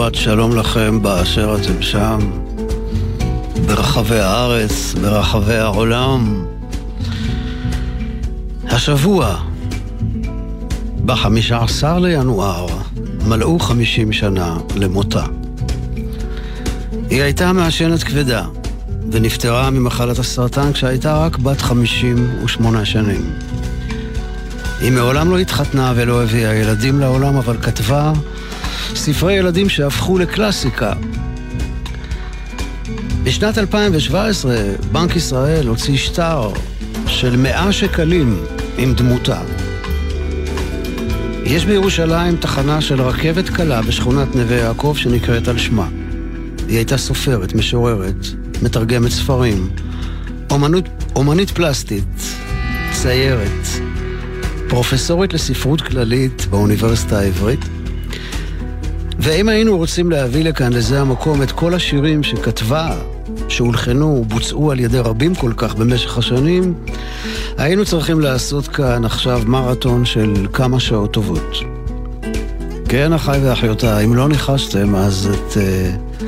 שבת שלום לכם באשר אתם שם, ברחבי הארץ, ברחבי העולם. השבוע, ב-15 לינואר, מלאו 50 שנה למותה. היא הייתה מעשנת כבדה, ונפטרה ממחלת הסרטן כשהייתה רק בת 58 שנים. היא מעולם לא התחתנה ולא הביאה ילדים לעולם, אבל כתבה ספרי ילדים שהפכו לקלאסיקה. בשנת 2017 בנק ישראל הוציא שטר של מאה שקלים עם דמותה. יש בירושלים תחנה של רכבת קלה בשכונת נווה יעקב שנקראת על שמה. היא הייתה סופרת, משוררת, מתרגמת ספרים, אומנות, אומנית פלסטית, ציירת, פרופסורית לספרות כללית באוניברסיטה העברית. ואם היינו רוצים להביא לכאן, לזה המקום, את כל השירים שכתבה, שהולחנו ובוצעו על ידי רבים כל כך במשך השנים, היינו צריכים לעשות כאן עכשיו מרתון של כמה שעות טובות. כן, אחיי ואחיותיי, אם לא ניחשתם, אז את uh,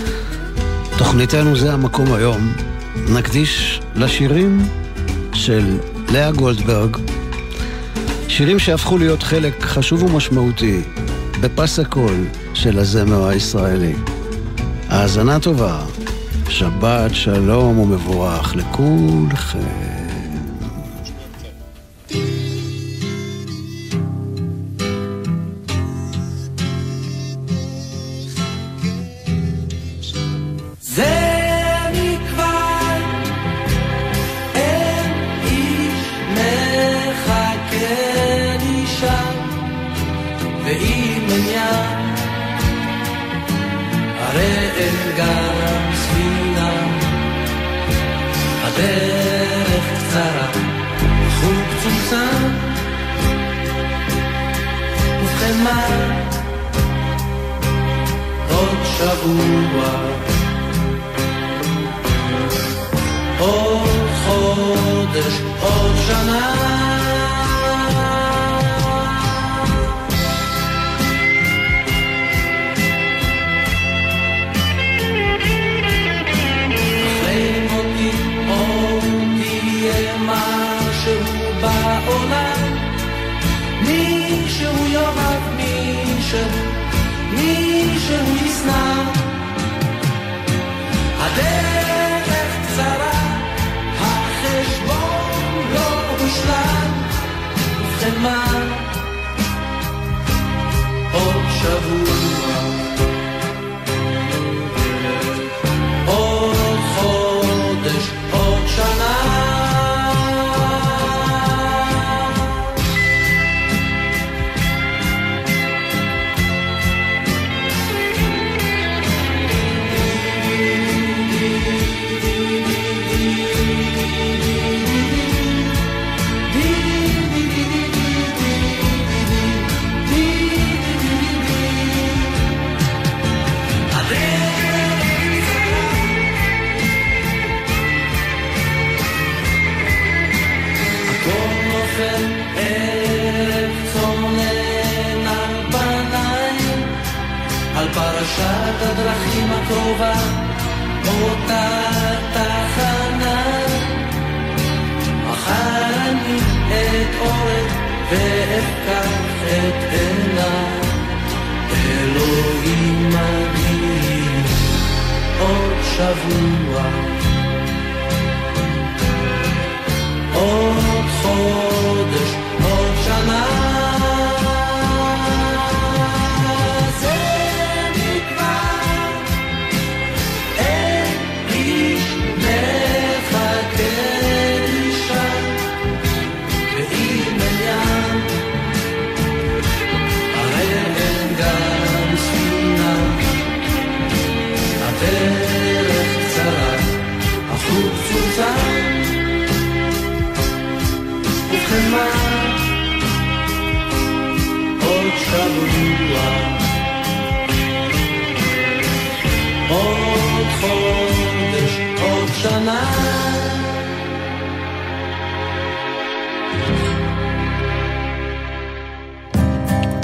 תוכניתנו זה המקום היום. נקדיש לשירים של לאה גולדברג, שירים שהפכו להיות חלק חשוב ומשמעותי בפס הקול של הזמר הישראלי. האזנה טובה, שבת שלום ומבורך לכולכם.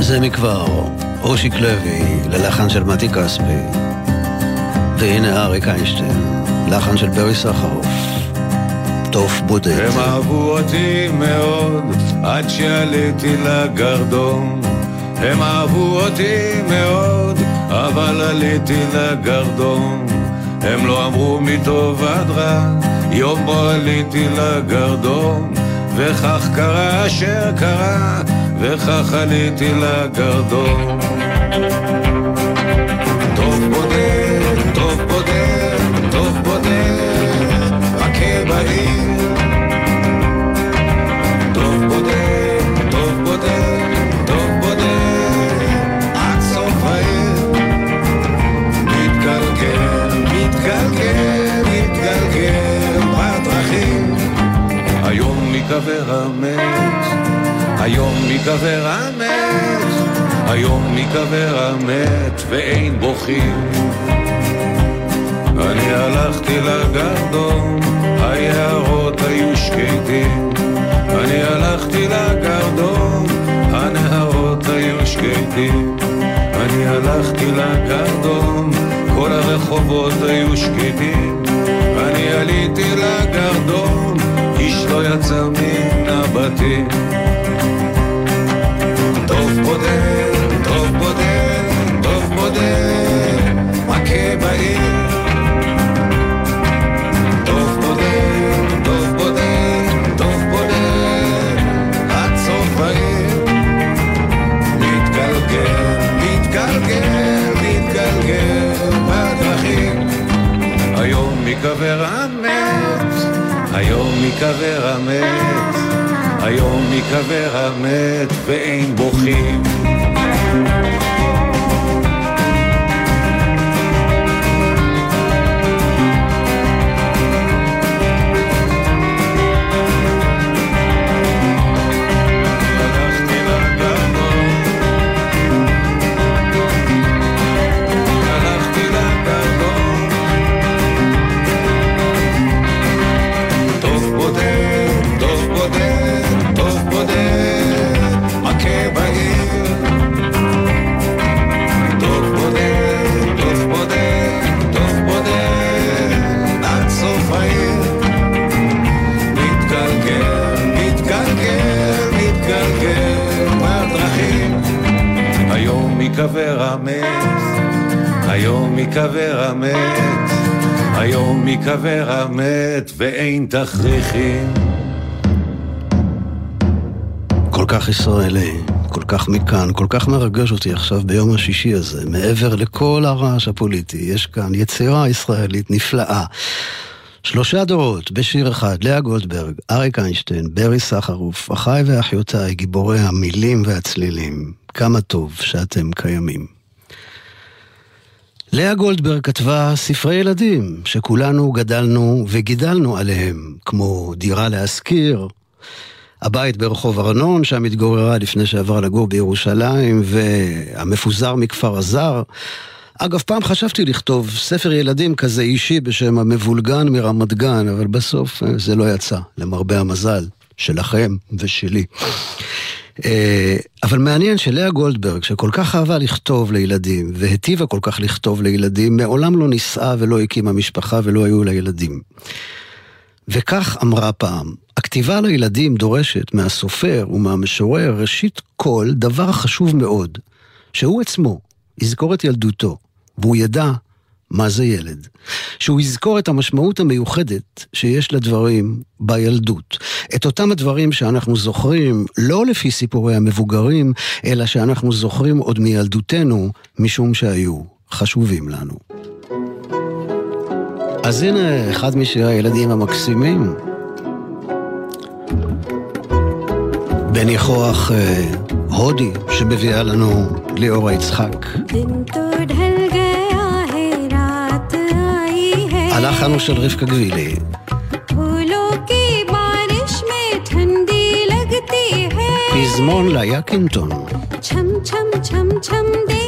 זה מכבר, אושיק לוי, ללחן של מתי כספי. והנה אריק איינשטיין, לחן של ברי סחרוף. תוף בודד. הם אהבו אותי מאוד עד שעליתי לגרדום. הם אהבו אותי מאוד, אבל עליתי לגרדום. הם לא אמרו מטוב עד רע, יום בו עליתי לגרדום. וכך קרה אשר קרה, וכך עליתי לגרדום. מקבר המת, היום מקבר המת ואין בוכים. אני הלכתי לגרדום, היערות היו שקטים. אני הלכתי לגרדום, הנהרות היו שקטים. אני הלכתי לגרדום, כל הרחובות היו שקטים. אני עליתי לגרדום, איש לא יצא מן הבתים. בודד, טוב בודד, טוב בודד, מכה בעיר. טוב בודד, טוב בודד, טוב בודד, עד סוף העיר. מתגלגל, מתגלגל, מתגלגל בדרכים. היום מקבר המת, היום מקבר המת, היום מקבר המת ואין בוכים. תכריכים. כל כך ישראלי, כל כך מכאן, כל כך מרגש אותי עכשיו ביום השישי הזה, מעבר לכל הרעש הפוליטי, יש כאן יצירה ישראלית נפלאה. שלושה דורות בשיר אחד, לאה גולדברג, אריק איינשטיין, ברי סחרוף, אחיי ואחיותיי, גיבורי המילים והצלילים. כמה טוב שאתם קיימים. לאה גולדברג כתבה ספרי ילדים שכולנו גדלנו וגידלנו עליהם, כמו דירה להשכיר, הבית ברחוב ארנון, שם התגוררה לפני שעברה לגור בירושלים, והמפוזר מכפר הזר. אגב, פעם חשבתי לכתוב ספר ילדים כזה אישי בשם המבולגן מרמת גן, אבל בסוף אה, זה לא יצא, למרבה המזל, שלכם ושלי. אה, אבל מעניין שלאה גולדברג, שכל כך אהבה לכתוב לילדים, והיטיבה כל כך לכתוב לילדים, מעולם לא נישאה ולא הקימה משפחה ולא היו לה ילדים. וכך אמרה פעם, הכתיבה לילדים דורשת מהסופר ומהמשורר ראשית כל דבר חשוב מאוד, שהוא עצמו יזכור את ילדותו, והוא ידע מה זה ילד. שהוא יזכור את המשמעות המיוחדת שיש לדברים בילדות. את אותם הדברים שאנחנו זוכרים לא לפי סיפורי המבוגרים, אלא שאנחנו זוכרים עוד מילדותנו, משום שהיו חשובים לנו. אז הנה אחד משירי הילדים המקסימים. בני כוח אה, הודי שמביאה לנו ליאורה יצחק. הלחן הוא של רבקה גבילי. फूलों की बारिश में ठंडी लगती है פזמון ליה קינטון. छम छम छम छम देखो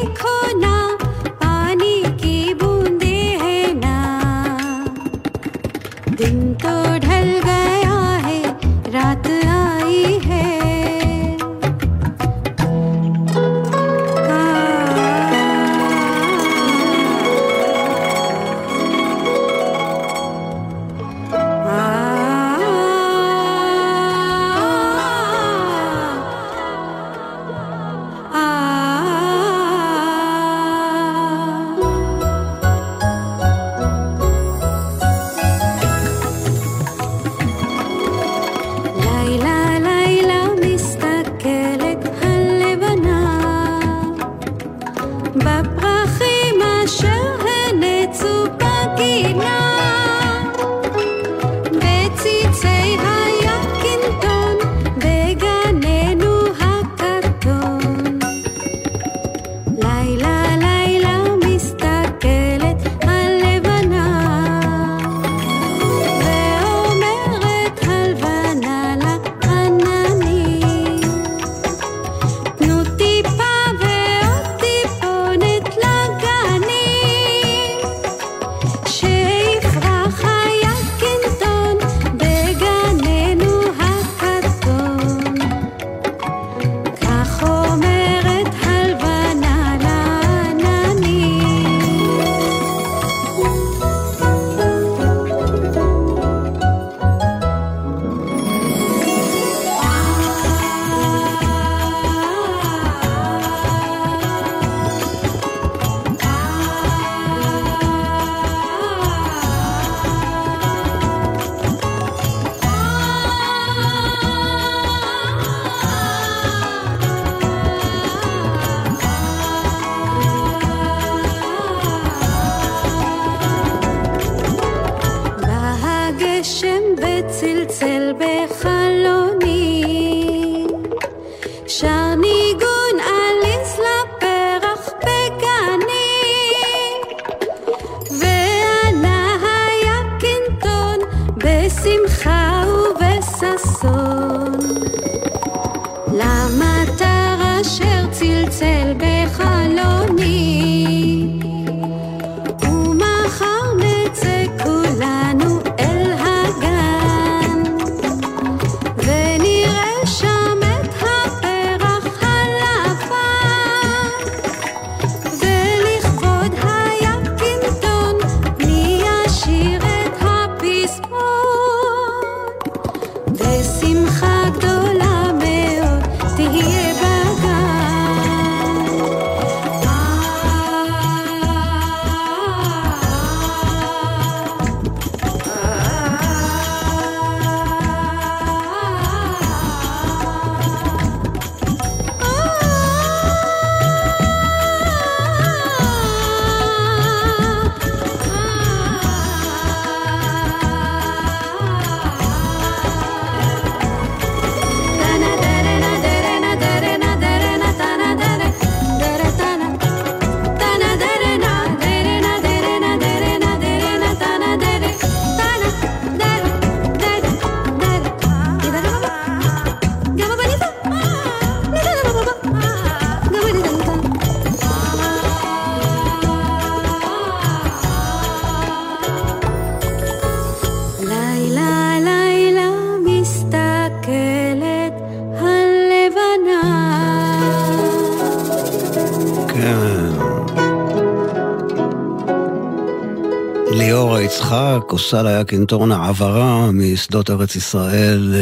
ליאורה יצחק עושה לה קינטורנה העברה משדות ארץ ישראל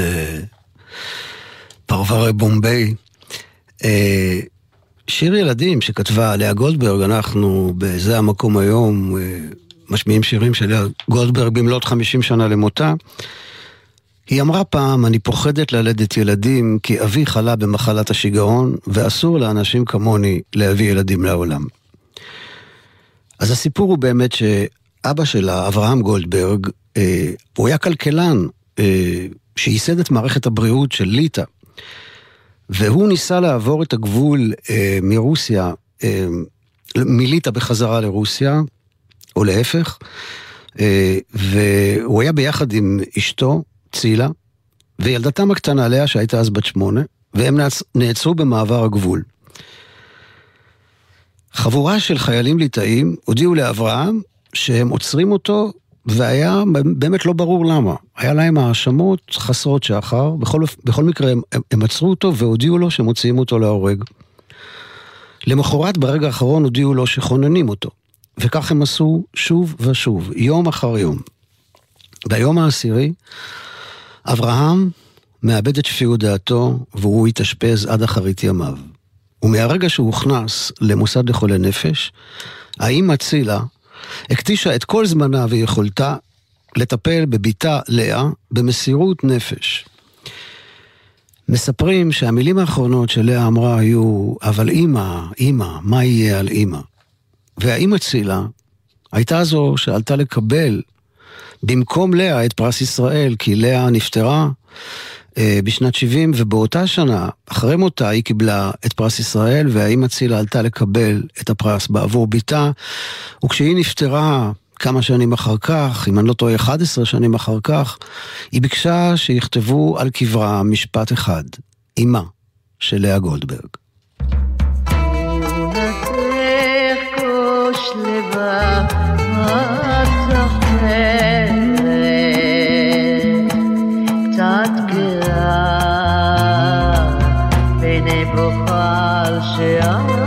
לפרברי בומביי. אה, שיר ילדים שכתבה לאה גולדברג, אנחנו בזה המקום היום אה, משמיעים שירים של לאה גולדברג במלאת 50 שנה למותה. היא אמרה פעם, אני פוחדת ללדת ילדים כי אבי חלה במחלת השיגעון ואסור לאנשים כמוני להביא ילדים לעולם. אז הסיפור הוא באמת שאבא שלה, אברהם גולדברג, אה, הוא היה כלכלן אה, שייסד את מערכת הבריאות של ליטא. והוא ניסה לעבור את הגבול אה, מרוסיה, אה, מליטא בחזרה לרוסיה, או להפך, אה, והוא היה ביחד עם אשתו, צילה, וילדתם הקטנה לאה, שהייתה אז בת שמונה, והם נעצ... נעצרו במעבר הגבול. חבורה של חיילים ליטאים הודיעו לאברהם שהם עוצרים אותו, והיה באמת לא ברור למה. היה להם האשמות חסרות שחר, בכל, בכל מקרה הם, הם עצרו אותו והודיעו לו שמוציאים אותו להורג. למחרת, ברגע האחרון, הודיעו לו שכוננים אותו. וכך הם עשו שוב ושוב, יום אחר יום. ביום העשירי, אברהם מאבד את שפיות דעתו, והוא התאשפז עד אחרית ימיו. ומהרגע שהוא הוכנס למוסד לחולי נפש, האמא צילה הקדישה את כל זמנה ויכולתה לטפל בבתה לאה במסירות נפש. מספרים שהמילים האחרונות שלאה אמרה היו, אבל אמא, אמא, מה יהיה על אמא? והאמא צילה הייתה זו שעלתה לקבל במקום לאה את פרס ישראל, כי לאה נפטרה אה, בשנת 70, ובאותה שנה, אחרי מותה, היא קיבלה את פרס ישראל, והאמא צילה עלתה לקבל את הפרס בעבור בתה, וכשהיא נפטרה כמה שנים אחר כך, אם אני לא טועה 11 שנים אחר כך, היא ביקשה שיכתבו על קברה משפט אחד, אמה של לאה גולדברג. קצת Geana.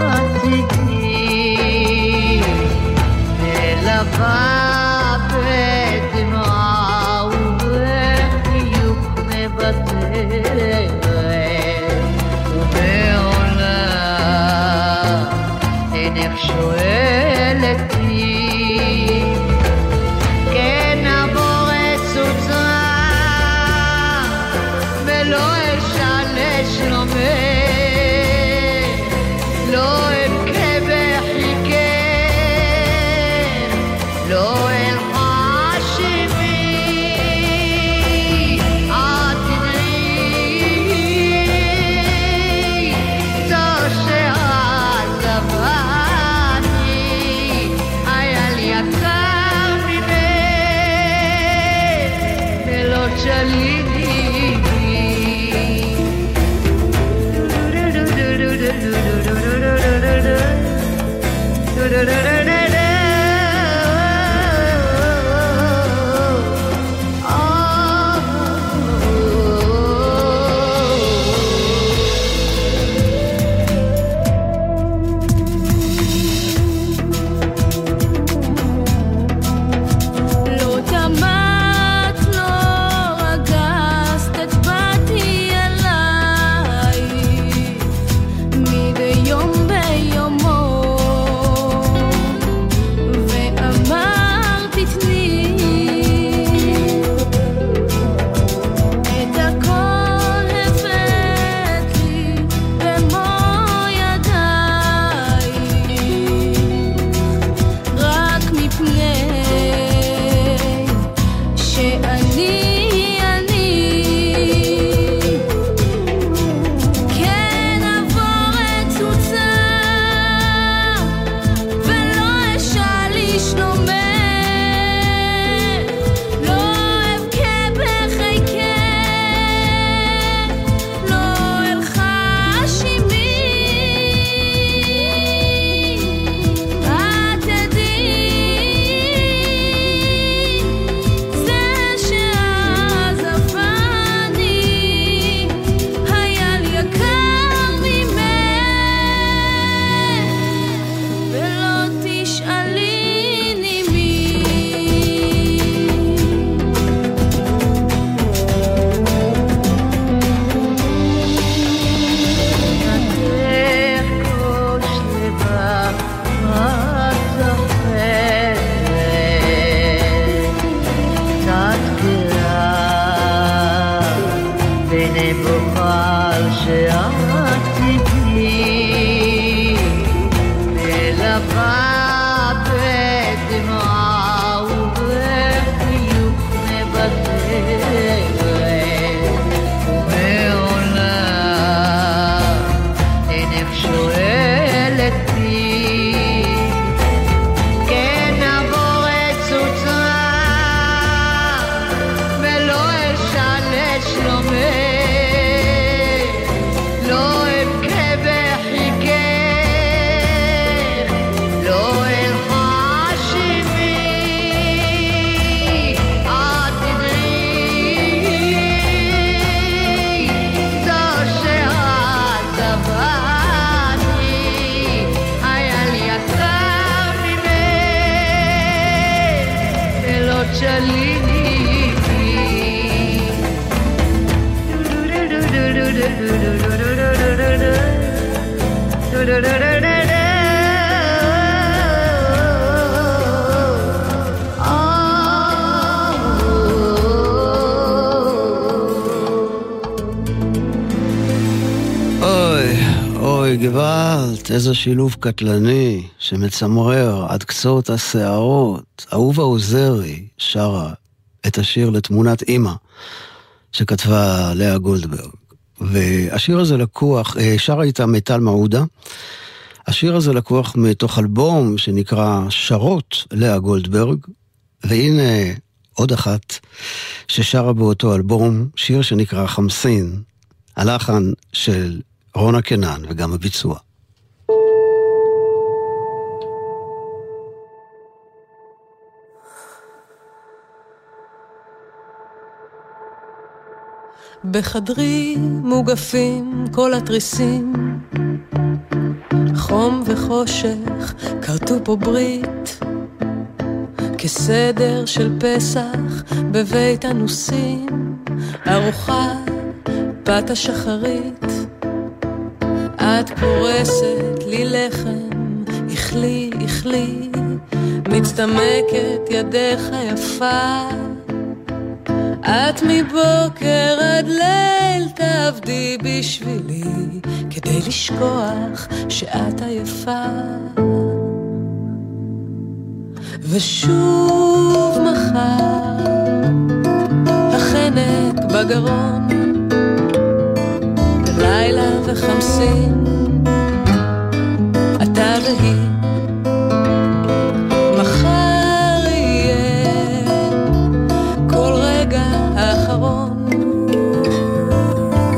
Ne bu karşıya גוואלד, איזה שילוב קטלני, שמצמרר עד קצות השערות. אהובה עוזרי שרה את השיר לתמונת אימא, שכתבה לאה גולדברג. והשיר הזה לקוח, אה, שרה איתה מיטל מעודה. השיר הזה לקוח מתוך אלבום שנקרא שרות לאה גולדברג, והנה עוד אחת ששרה באותו אלבום, שיר שנקרא חמסין, הלחן של רונה קנן וגם הביצוע. בחדרי מוגפים כל התריסים, חום וחושך כרתו פה ברית, כסדר של פסח בבית הנוסים, ארוחה בת השחרית. את פורסת לי לחם, איכלי, איכלי, מצטמקת ידך יפה. את מבוקר עד ליל תעבדי בשבילי, כדי לשכוח שאת עייפה. ושוב מחר, החנק בגרון, לילה וחמסין, אתה והיא. מחר יהיה כל רגע האחרון,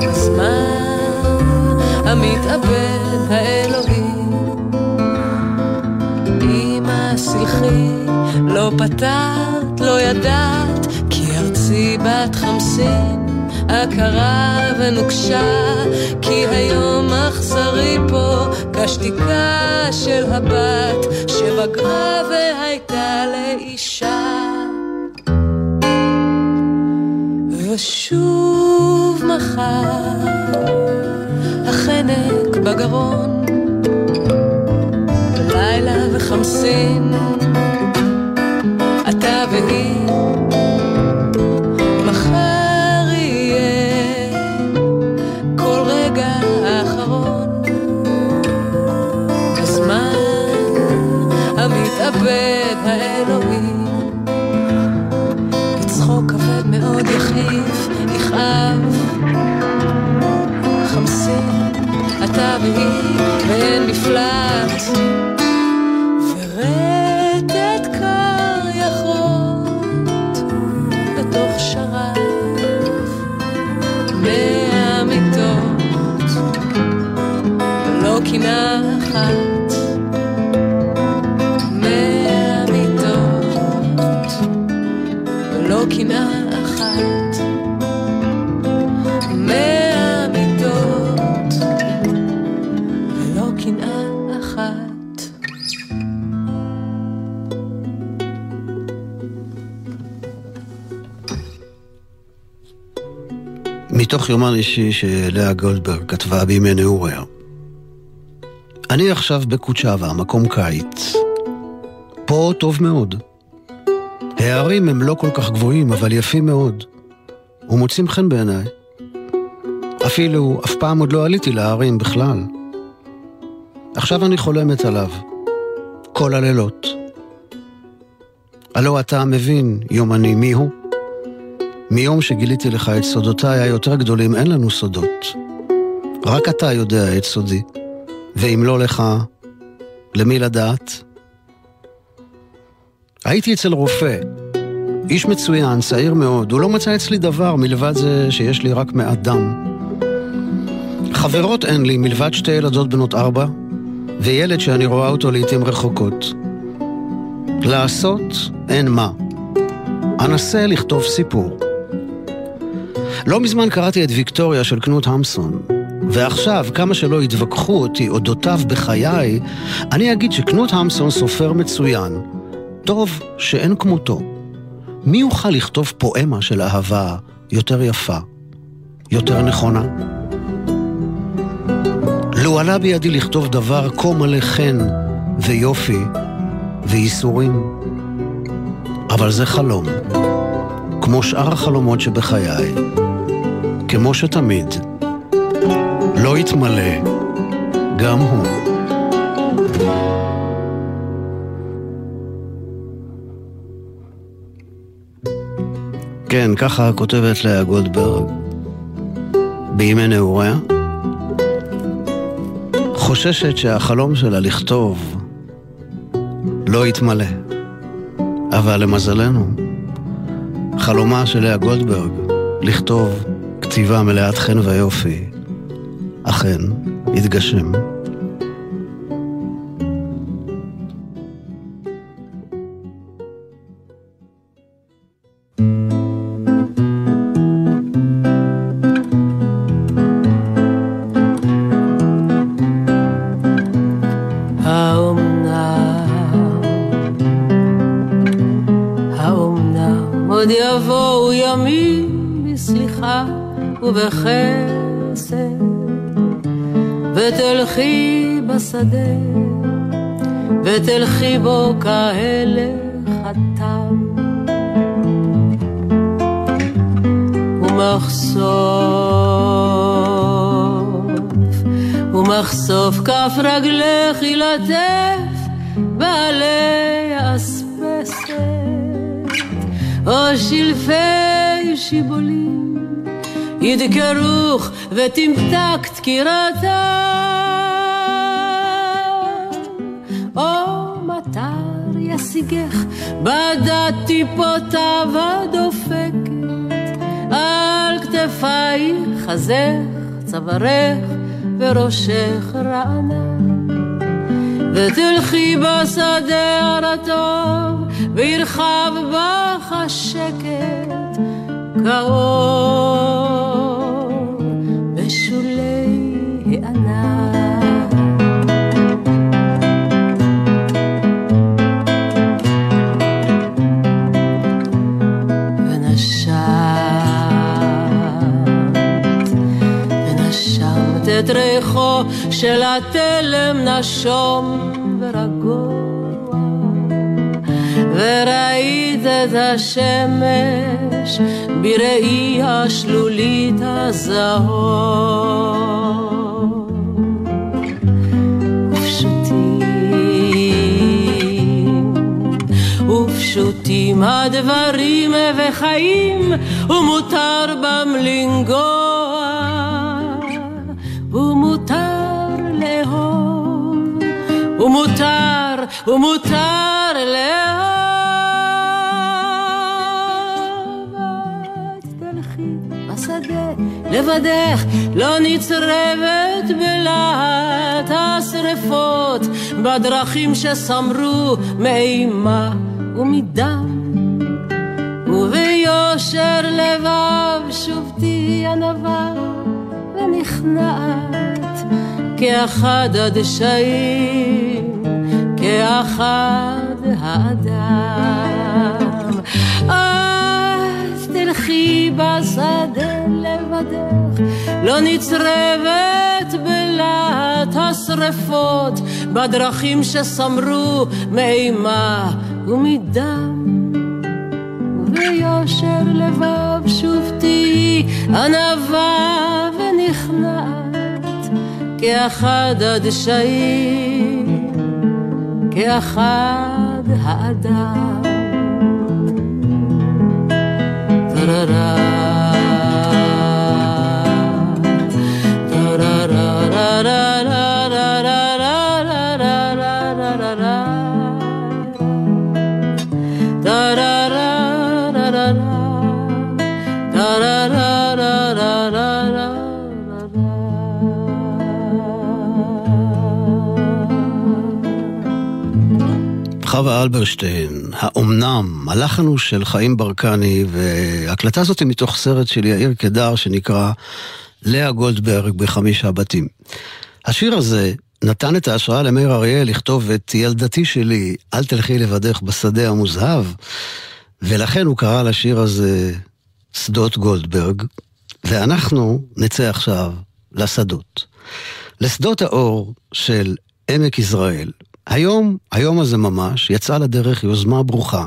הזמן המתאבד האלוהי. אמא סלחי, לא פתרת, לא ידעת, כי ארצי בת חמסין. עקרה ונוקשה, כי היום אכזרי פה כשתיקה של הבת שבגרה והייתה לאישה. ושוב מחר החנק בגרון, לילה וחמסין, מתוך יומן אישי שלאה גולדברג כתבה בימי נעוריה. אני עכשיו בקוצ'אווה, מקום קיץ. פה טוב מאוד. הערים הם לא כל כך גבוהים, אבל יפים מאוד. ומוצאים חן בעיניי. אפילו אף פעם עוד לא עליתי להרים בכלל. עכשיו אני חולמת עליו. כל הלילות. הלא אתה מבין, יומני, מי הוא? מיום שגיליתי לך את סודותיי היותר גדולים, אין לנו סודות. רק אתה יודע את סודי, ואם לא לך, למי לדעת? הייתי אצל רופא, איש מצוין, צעיר מאוד, הוא לא מצא אצלי דבר מלבד זה שיש לי רק מעט דם. חברות אין לי מלבד שתי ילדות בנות ארבע, וילד שאני רואה אותו לעתים רחוקות. לעשות אין מה. אנסה לכתוב סיפור. לא מזמן קראתי את ויקטוריה של קנות המסון, ועכשיו, כמה שלא יתווכחו אותי אודותיו בחיי, אני אגיד שקנות המסון סופר מצוין. טוב שאין כמותו. מי יוכל לכתוב פואמה של אהבה יותר יפה, יותר נכונה? לו עלה בידי לכתוב דבר כה מלא חן ויופי וייסורים. אבל זה חלום, כמו שאר החלומות שבחיי. כמו שתמיד, לא יתמלא גם הוא. כן, ככה כותבת לאה גולדברג בימי נעוריה. חוששת שהחלום שלה לכתוב לא יתמלא. אבל למזלנו, חלומה של לאה גולדברג לכתוב כתיבה מלאת חן ויופי, אכן התגשם. עוד יבואו ימים בסליחה ובחסד, ותלכי בשדה, ותלכי בו כהלך התם. ומחשוף, ומחשוף כף רגלך ילטף בעלי אספסת, או שלפי שיבולים ידקרוך ותמתק דקירתה, או מטר ישיגך בדת טיפותיו הדופקת על כתפייך חזך, צווארך וראשך רענן. ותלכי בשדה הרטוב, וירחב בך השקט כאור של התלם נשום ורגוע, וראית את השמש בראי השלולית הזהוב. ופשוטים פשוטים הדברים וחיים, ומותר בם לנגוע, ומותר, ומותר לאהוב. לבדך לא נצרבת בלהט השרפות בדרכים שסמרו מאימה ומדם וביושר לבב שוב תהי ענווה ונכנעת כאחד הדשאים כאחד האדם אז תלכי בשדה לבדך, לא נצרבת בלהט השרפות, בדרכים שסמרו מאימה ומדם. וביושר לבב שוב תהי ענווה ונכנעת, כאחד הדשאים, כאחד האדם. טררה חווה אלברשטיין, האומנם, הלחן הוא של חיים ברקני, וההקלטה הזאת היא מתוך סרט של יאיר קדר שנקרא לאה גולדברג בחמישה בתים. השיר הזה נתן את ההשראה למאיר אריאל לכתוב את ילדתי שלי, אל תלכי לבדך בשדה המוזהב, ולכן הוא קרא לשיר הזה שדות גולדברג, ואנחנו נצא עכשיו לשדות. לשדות האור של עמק יזרעאל. היום, היום הזה ממש, יצאה לדרך יוזמה ברוכה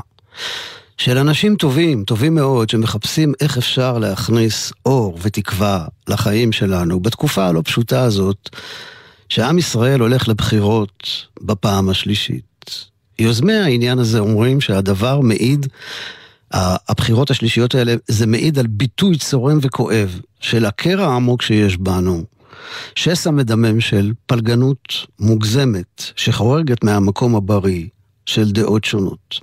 של אנשים טובים, טובים מאוד, שמחפשים איך אפשר להכניס אור ותקווה לחיים שלנו בתקופה הלא פשוטה הזאת, שעם ישראל הולך לבחירות בפעם השלישית. יוזמי העניין הזה אומרים שהדבר מעיד, הבחירות השלישיות האלה, זה מעיד על ביטוי צורם וכואב של הקרע העמוק שיש בנו. שסע מדמם של פלגנות מוגזמת שחורגת מהמקום הבריא של דעות שונות.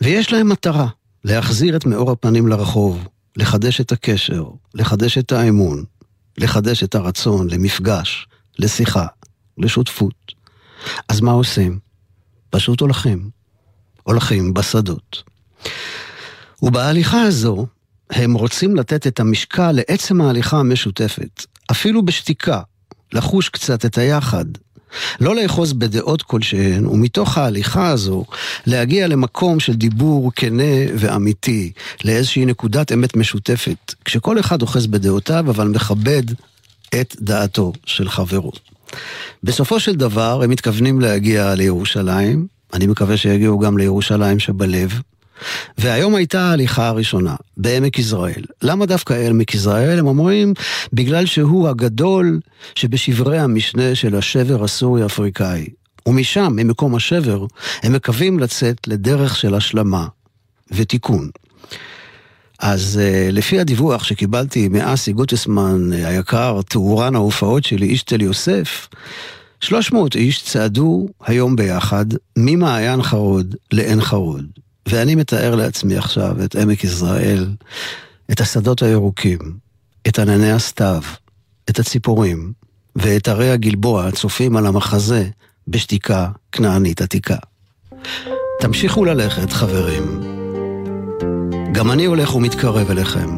ויש להם מטרה, להחזיר את מאור הפנים לרחוב, לחדש את הקשר, לחדש את האמון, לחדש את הרצון למפגש, לשיחה, לשותפות. אז מה עושים? פשוט הולכים. הולכים בשדות. ובהליכה הזו, הם רוצים לתת את המשקל לעצם ההליכה המשותפת, אפילו בשתיקה, לחוש קצת את היחד. לא לאחוז בדעות כלשהן, ומתוך ההליכה הזו, להגיע למקום של דיבור כנה ואמיתי, לאיזושהי נקודת אמת משותפת, כשכל אחד אוחז בדעותיו, אבל מכבד את דעתו של חברו. בסופו של דבר, הם מתכוונים להגיע לירושלים, אני מקווה שיגיעו גם לירושלים שבלב, והיום הייתה ההליכה הראשונה, בעמק יזרעאל. למה דווקא עמק יזרעאל? הם אומרים, בגלל שהוא הגדול שבשברי המשנה של השבר הסורי-אפריקאי. ומשם, ממקום השבר, הם מקווים לצאת לדרך של השלמה ותיקון. אז uh, לפי הדיווח שקיבלתי מאסי גוטסמן uh, היקר, תאורן ההופעות שלי, איש תל יוסף, 300 איש צעדו היום ביחד ממעיין חרוד לעין חרוד. ואני מתאר לעצמי עכשיו את עמק יזרעאל, את השדות הירוקים, את ענני הסתיו, את הציפורים, ואת ערי הגלבוע הצופים על המחזה בשתיקה כנענית עתיקה. תמשיכו ללכת, חברים. גם אני הולך ומתקרב אליכם.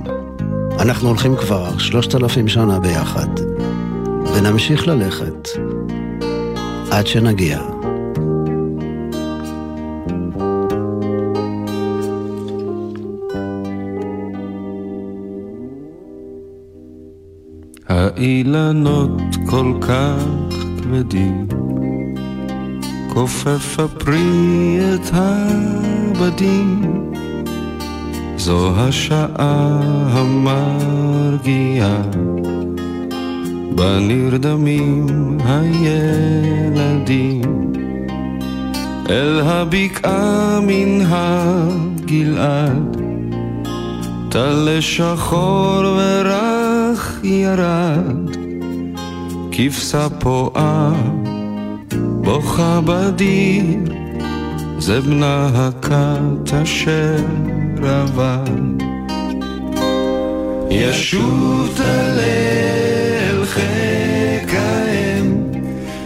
אנחנו הולכים כבר שלושת אלפים שנה ביחד, ונמשיך ללכת עד שנגיע. האילנות כל כך כבדים, כופף הפרי את הבדים, זו השעה המרגיעה, בה נרדמים הילדים, אל הבקעה מן הגלעד, טל שחור ורך ירד, כבשה פועה, בוכה בדיר, זה בנה הכת אשר עבד. ישוב תלל חיק האם,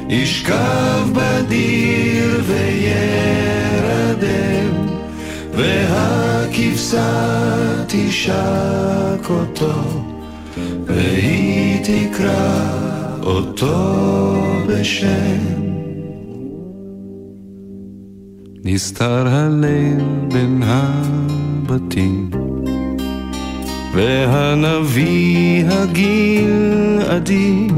ישכב בדיר וירדם, והכבשה תשק אותו, והיא תקרא אותו בשם. נסתר הליל בין הבתים והנביא הגלעדי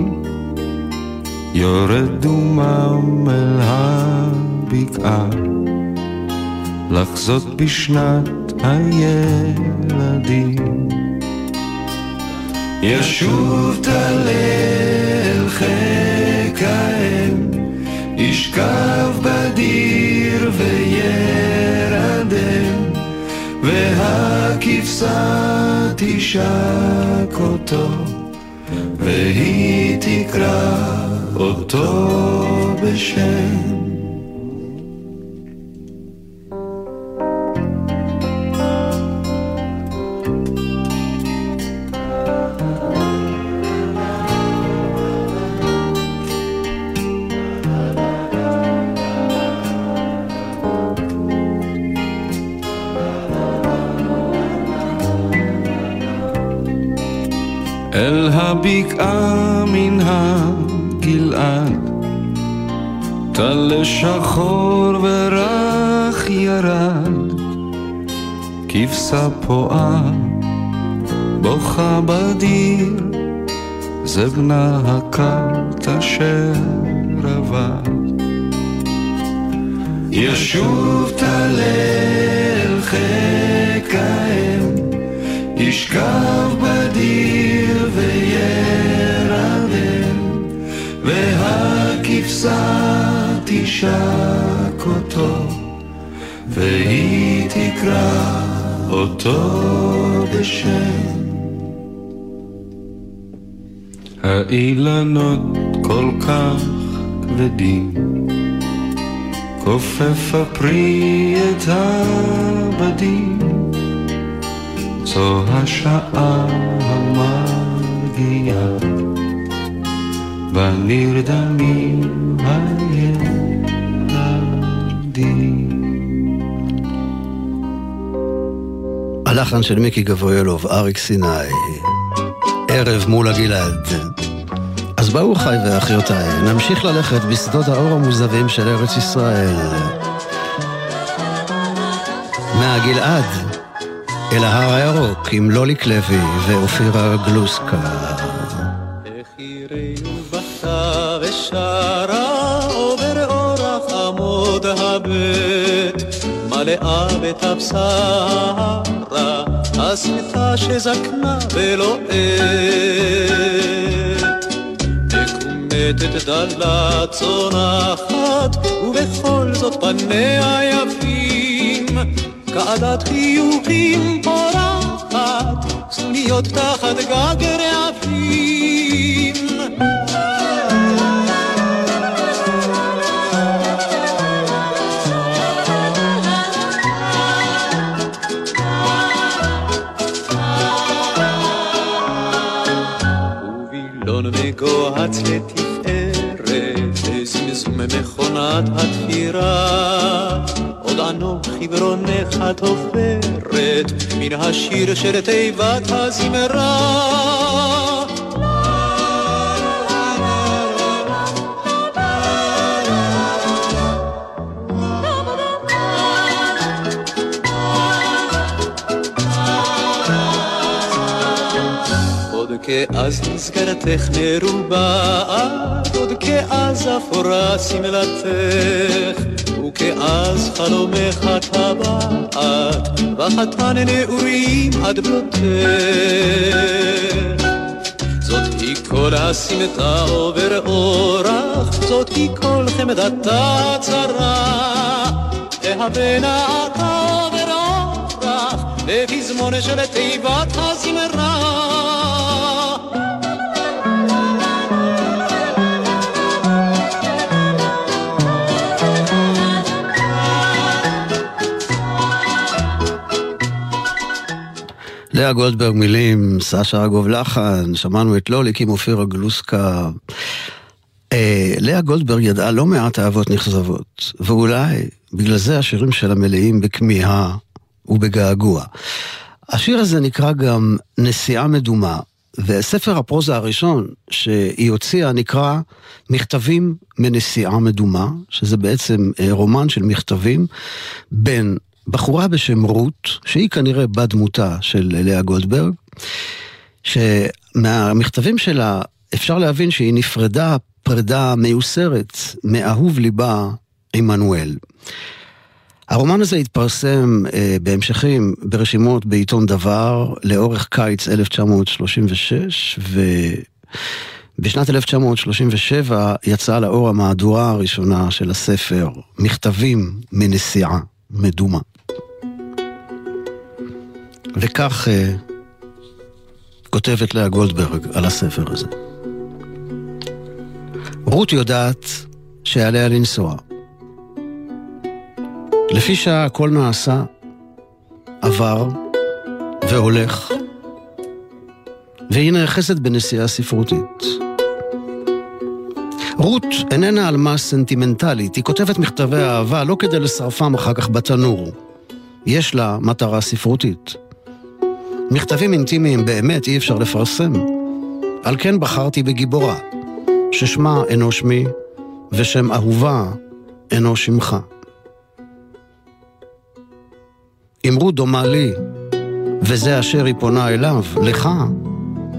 יורד דומם אל הבקעה לחזות בשנת הילדים ישוב תלל חיק האם ישכב בדיר וירדם והכבשה תשק אותו, והיא תקרא אותו בשם. הבקעה מן הגלעד, טל שחור ורך ירד, כבשה פועה, בוכה בדיר, זה בנה הכת אשר עבד. ישוב תלל חיק האם, ישכב בדיר וירדם, והכבשה תשק אותו, והיא תקרא אותו בשם. האילנות כל כך כבדים, כופף הפרי את הבדים. זו השעה המרגיעה, בנרדמים הילדים. הלחן של מיקי גבריאלוב, אריק סיני, ערב מול הגלעד. אז באו חי ואחיותיי, נמשיך ללכת בשדות האור המוזבים של ארץ ישראל. מהגלעד אל ההר הירוק עם לוליק לוי ואופירה גלוסקה. בכתה ושרה עובר אורח עמוד הבית מלאה בתבשרה הסמיתה שזקנה ולועט מקומטת דלה צונחת ובכל זאת פניה יפים כעדת חיוכים פורחת סנוניות תחת גג רעפים וילון מגוהץ לתפארת, לזמזום מכונת התפירה. אנוכי ורונך התופרת, מן השיר של תיבת הזמרה. כאז מסגרתך מרובעת, עוד כאז אפורה שמלתך, וכאז חלומך טבעת, וחתן נעורים עד בלותך. זאת היא כל הסמטה עובר אורח, זאת היא כל חמדתה צרה, והבן עטה ורפרף, בפזמון של תיבת הזמרה. לאה גולדברג מילים, סשה אגוב לחן, שמענו את לוליק עם אופירה גלוסקה. אה, לאה גולדברג ידעה לא מעט אהבות נכזבות, ואולי בגלל זה השירים שלה מלאים בכמיהה ובגעגוע. השיר הזה נקרא גם נסיעה מדומה, וספר הפרוזה הראשון שהיא הוציאה נקרא מכתבים מנסיעה מדומה, שזה בעצם אה, רומן של מכתבים בין בחורה בשם רות, שהיא כנראה בת של לאה גולדברג, שמהמכתבים שלה אפשר להבין שהיא נפרדה פרידה מיוסרת מאהוב ליבה עמנואל. הרומן הזה התפרסם אה, בהמשכים ברשימות בעיתון דבר לאורך קיץ 1936, ובשנת 1937 יצאה לאור המהדורה הראשונה של הספר, מכתבים מנסיעה מדומה. וכך אה, כותבת לאה גולדברג על הספר הזה. רות יודעת שעליה לנסוע. לפי שעה הכל נעשה, עבר והולך, והיא נאחזת בנסיעה ספרותית. רות איננה אלמה סנטימנטלית, היא כותבת מכתבי אהבה לא כדי לשרפם אחר כך בתנור. יש לה מטרה ספרותית. מכתבים אינטימיים באמת אי אפשר לפרסם. על כן בחרתי בגיבורה, ששמה אינו שמי, ושם אהובה אינו שמך. אמרו דומה לי, וזה אשר היא פונה אליו, לך,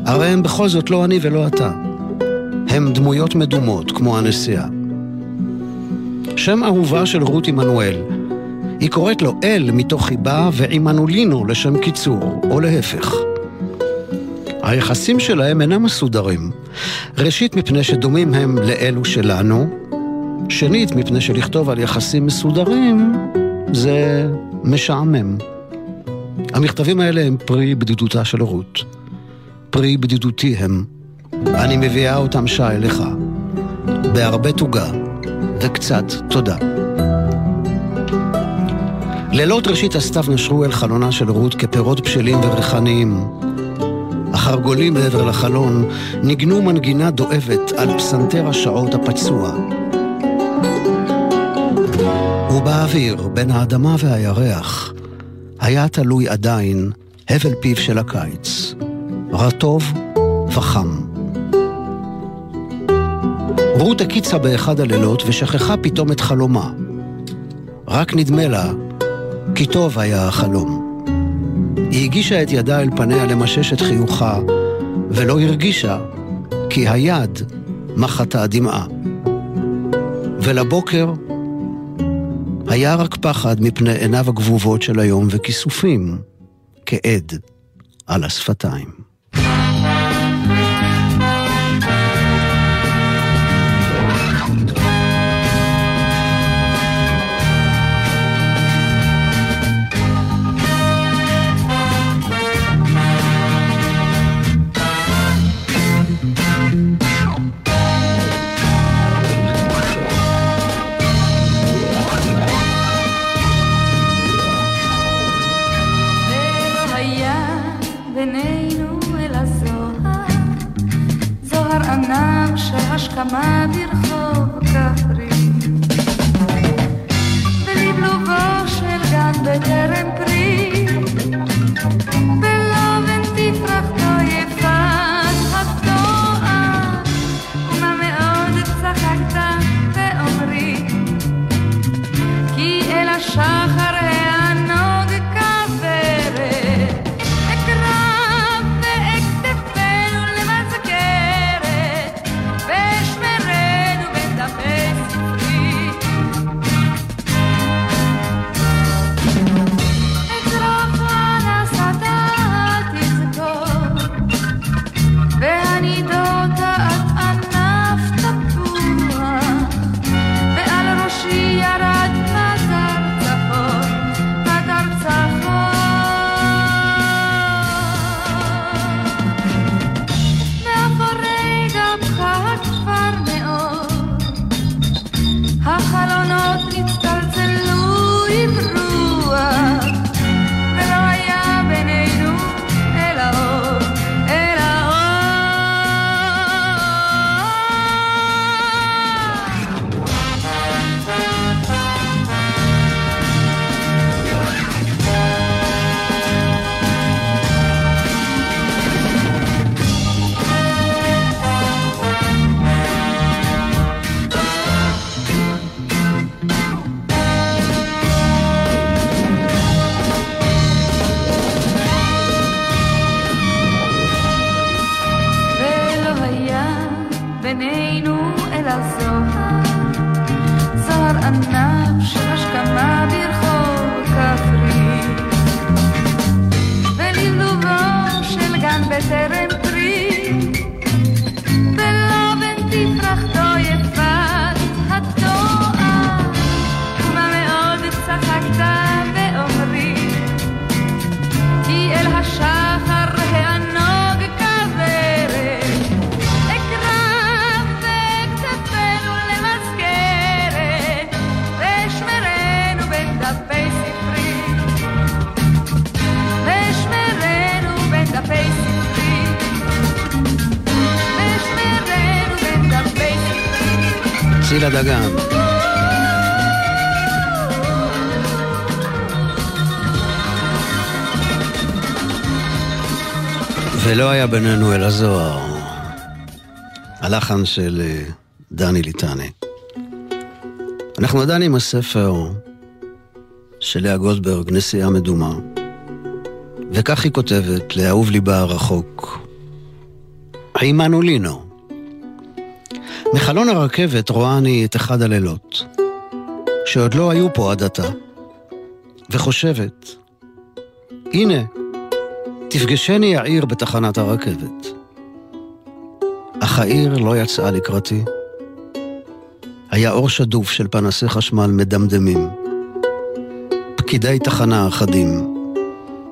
הרי הם בכל זאת לא אני ולא אתה. הם דמויות מדומות, כמו הנסיעה. שם אהובה של רות עמנואל, היא קוראת לו אל מתוך חיבה ועמנולינו לשם קיצור, או להפך. היחסים שלהם אינם מסודרים. ראשית, מפני שדומים הם לאלו שלנו, שנית, מפני שלכתוב על יחסים מסודרים זה משעמם. המכתבים האלה הם פרי בדידותה של רות. פרי בדידותי הם. אני מביאה אותם שי לך, בהרבה תוגה וקצת תודה. לילות ראשית הסתיו נשרו אל חלונה של רות כפירות בשלים וריחניים. החרגולים מעבר לחלון ניגנו מנגינה דואבת על פסנתר השעות הפצוע. ובאוויר, בין האדמה והירח, היה תלוי עדיין הבל פיו של הקיץ, רטוב וחם. רות הקיצה באחד הלילות ושכחה פתאום את חלומה. רק נדמה לה כי טוב היה החלום. היא הגישה את ידה אל פניה למשש את חיוכה, ולא הרגישה, כי היד מחתה דמעה. ולבוקר היה רק פחד מפני עיניו הגבובות של היום וכיסופים, כעד על השפתיים. כמה ולא היה בינינו אלא זוהר. הלחן של אה, דני ליטני. אנחנו עדיין עם הספר של לאה גולדברג, נסיעה מדומה. וכך היא כותבת לאהוב ליבה הרחוק. עימנו לינו. מחלון הרכבת רואה אני את אחד הלילות, שעוד לא היו פה עד עתה, וחושבת, הנה, תפגשני העיר בתחנת הרכבת. אך העיר לא יצאה לקראתי. היה אור שדוף של פנסי חשמל מדמדמים. פקידי תחנה אחדים.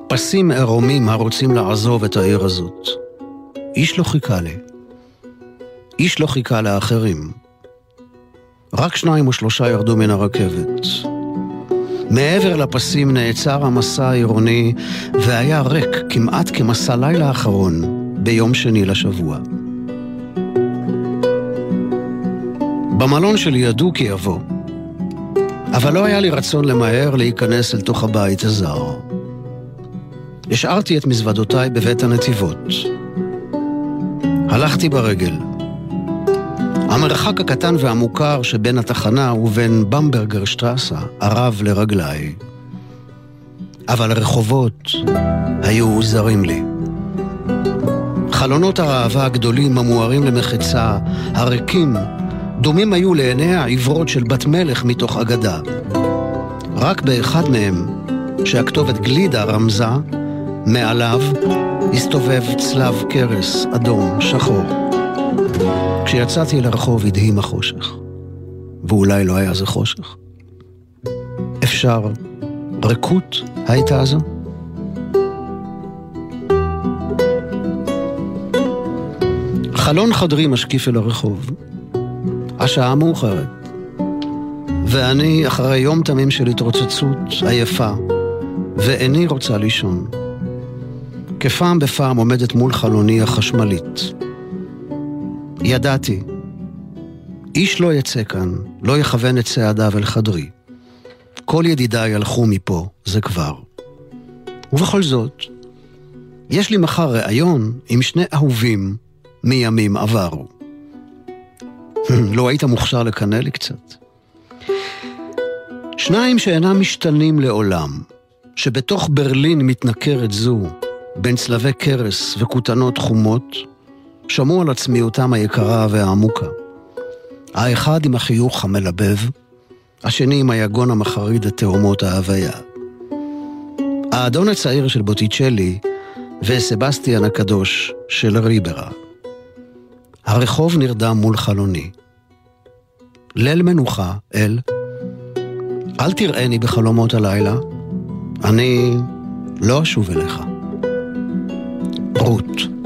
פסים עירומים הרוצים לעזוב את העיר הזאת. איש לא חיכה לי. איש לא חיכה לאחרים. רק שניים או שלושה ירדו מן הרכבת. מעבר לפסים נעצר המסע העירוני והיה ריק כמעט כמסע לילה אחרון ביום שני לשבוע. במלון שלי ידעו כי יבוא, אבל לא היה לי רצון למהר להיכנס אל תוך הבית הזר. השארתי את מזוודותיי בבית הנתיבות. הלכתי ברגל. המרחק הקטן והמוכר שבין התחנה ובין במברגר שטרסה ערב לרגליי. אבל הרחובות היו זרים לי. חלונות הראווה הגדולים המוארים למחצה, הריקים, דומים היו לעיניה העיוורות של בת מלך מתוך אגדה. רק באחד מהם, שהכתובת גלידה רמזה, מעליו הסתובב צלב קרס אדום שחור. כשיצאתי לרחוב הדהים החושך, ואולי לא היה זה חושך. אפשר ריקות הייתה זו? חלון חדרי משקיף אל הרחוב. השעה מאוחרת. ואני, אחרי יום תמים של התרוצצות עייפה, ואיני רוצה לישון. כפעם בפעם עומדת מול חלוני החשמלית. ידעתי, איש לא יצא כאן, לא יכוון את צעדיו אל חדרי. כל ידידיי הלכו מפה, זה כבר. ובכל זאת, יש לי מחר ראיון עם שני אהובים מימים עברו. לא היית מוכשר לקנא לי קצת? שניים שאינם משתנים לעולם, שבתוך ברלין מתנכרת זו, בין צלבי קרס וכותנות חומות, שמעו על עצמיותם היקרה והעמוקה. האחד עם החיוך המלבב, השני עם היגון המחריד את תאומות ההוויה. האדון הצעיר של בוטיצ'לי וסבסטיאן הקדוש של ריברה. הרחוב נרדם מול חלוני. ליל מנוחה, אל. אל תראני בחלומות הלילה, אני לא אשוב אליך. רות.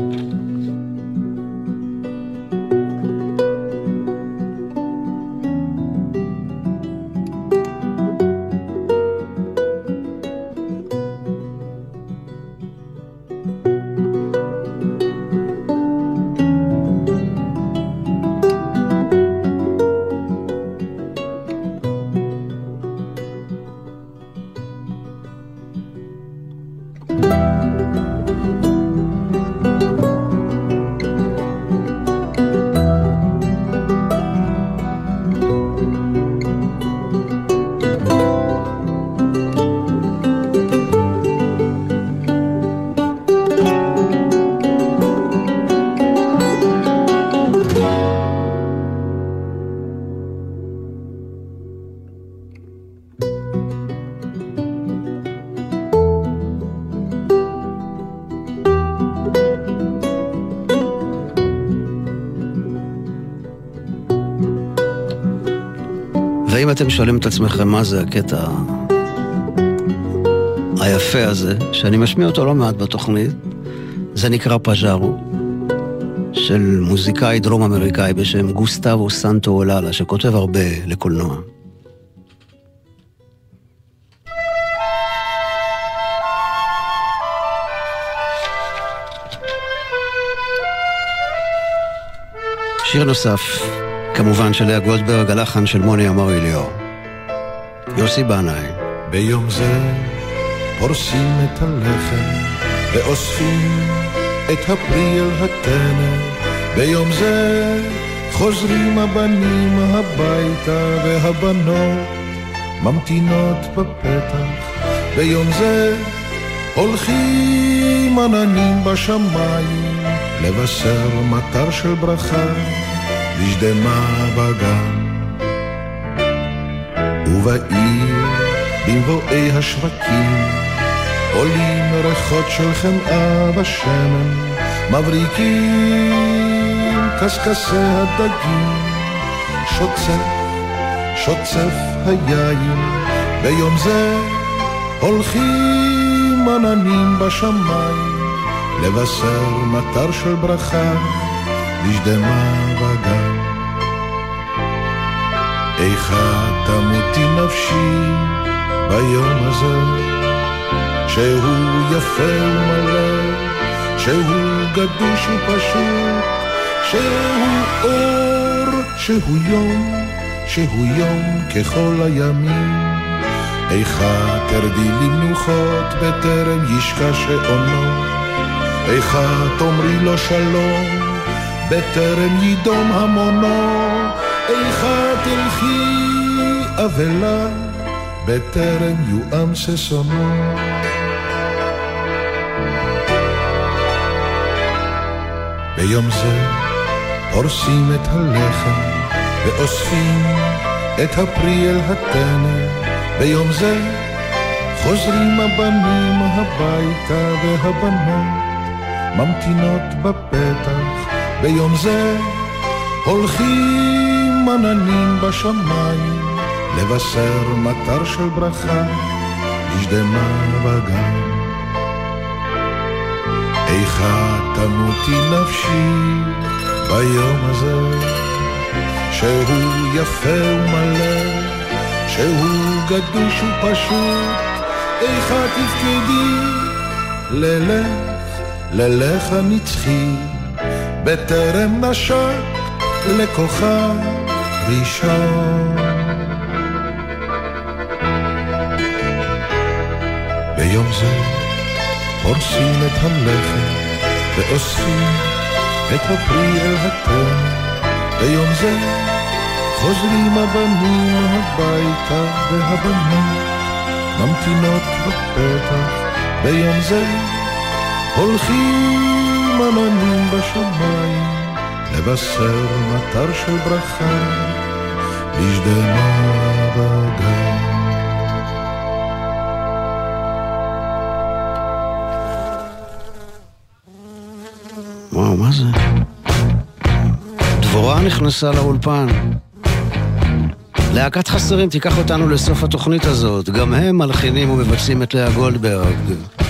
אתם שואלים את עצמכם מה זה הקטע היפה הזה, שאני משמיע אותו לא מעט בתוכנית, זה נקרא פז'ארו, של מוזיקאי דרום אמריקאי בשם גוסטבו סנטו אוללה, שכותב הרבה לקולנוע. שיר נוסף כמובן של לאה גולדברג, הלחן של מוני אמריליו. יוסי בנאי. ביום זה פורסים את הלחם ואוספים את הפרי אל הטנא. ביום זה חוזרים הבנים הביתה והבנות ממתינות בפתח. ביום זה הולכים עננים בשמיים לבשר מטר של ברכה לשדמה בגן. ובעיר במבואי השווקים עולים ריחות של חמאה בשמן מבריקים קשקשי הדגים שוצף, שוצף היין ביום זה הולכים עננים בשמיים לבשר מטר של ברכה לשדמה בגן. איכה תמותי נפשי ביום הזה, שהוא יפה ומלא, שהוא גדוש ופשוט, שהוא אור, שהוא יום, שהוא יום ככל הימים. איכה תרדי למנוחות בטרם ישקע שעונו, איכה תאמרי לו שלום בטרם יידום המונו, איכה תלכי אבלה בטרם יואם ששונו. ביום זה פורסים את הלחם ואוספים את הפרי אל הטנא. ביום זה חוזרים הבנים הביתה והבנות ממתינות בפתח. ביום זה הולכים עננים בשמיים לבשר מטר של ברכה לשדמה בגן. איכה תמותי נפשי ביום הזה, שהוא יפה ומלא, שהוא גדוש ופשוט, איכה תפקדי ללך, ללך הנצחי, בטרם נשק לכוכב ראשון. ביום זה פורסים את הלחם ואוספים את הפרי אל התן. ביום זה חוזרים הבנים הביתה והבנות ממתינות בפתח. ביום זה הולכים עננים בשמיים לבשר מטר של ברכה לשדמה בגן. וואו, מה זה? דבורה נכנסה לאולפן. להקת חסרים תיקח אותנו לסוף התוכנית הזאת. גם הם מלחינים ומבצעים את לאה גולדברג.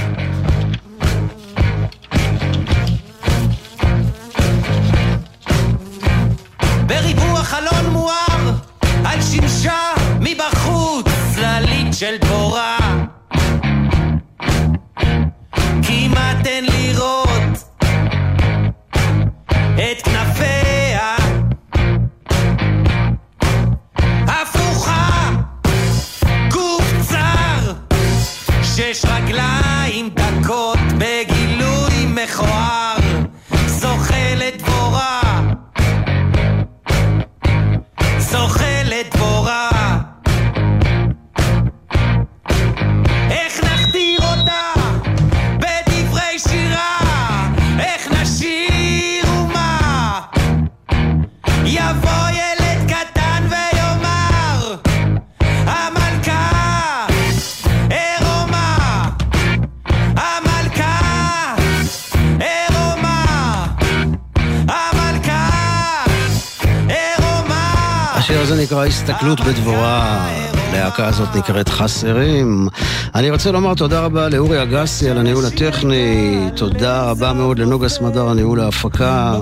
הסתכלות בדבורה. הלהקה הזאת נקראת חסרים. אני רוצה לומר תודה רבה לאורי אגסי על הניהול הטכני, תודה רבה מאוד לנוגה סמדר על ניהול ההפקה,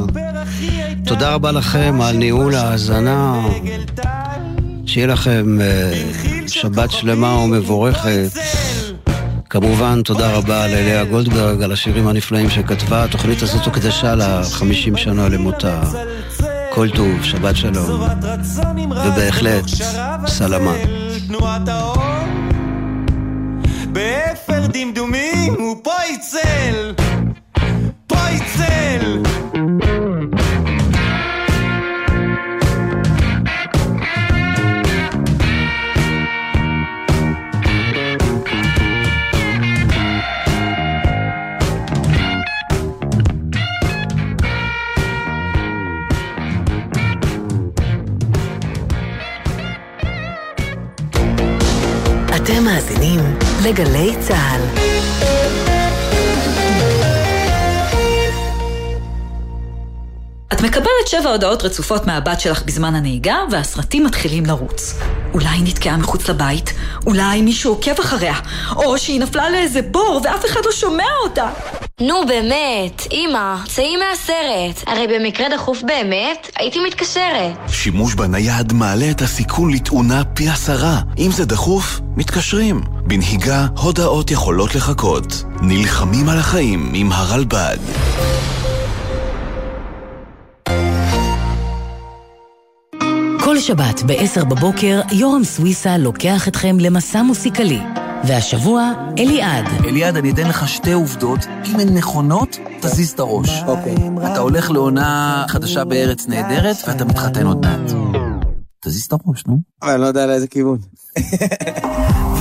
תודה רבה לכם על ניהול ההאזנה, שיהיה לכם uh, שבת שלמה ומבורכת. כמובן, תודה רבה ללאה גולדברג על השירים הנפלאים שכתבה. התוכנית הזאת הוקדשה לה 50 שנה למותה. כל טוב, שבת שלום. ובהחלט, סלמה. באפר דמדומים הוא פה יצל מאזינים לגלי צה"ל. את מקבלת שבע הודעות רצופות מהבת שלך בזמן הנהיגה, והסרטים מתחילים לרוץ. אולי היא נתקעה מחוץ לבית, אולי מישהו עוקב אחריה, או שהיא נפלה לאיזה בור ואף אחד לא שומע אותה. נו באמת, אמא, צאי מהסרט. הרי במקרה דחוף באמת, הייתי מתקשרת. שימוש בנייד מעלה את הסיכון לתאונה פי עשרה. אם זה דחוף, מתקשרים. בנהיגה, הודעות יכולות לחכות. נלחמים על החיים עם הרלב"ד. כל שבת ב-10 בבוקר, יורם סוויסה לוקח אתכם למסע מוסיקלי. והשבוע, אליעד. אליעד, אני אתן לך שתי עובדות. אם הן נכונות, תזיז את הראש. אוקיי. אתה הולך לעונה חדשה בארץ נהדרת, ואתה מתחתן עוד מעט. תזיז את הראש, נו. אני לא יודע לאיזה כיוון.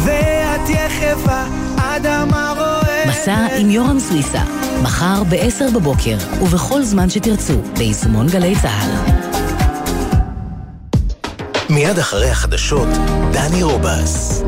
ואת יחפה, אדמה רואה מסע עם יורם סוויסה. מחר ב-10 בבוקר, ובכל זמן שתרצו, ביישומון גלי צה"ל. מיד אחרי החדשות, דני רובס.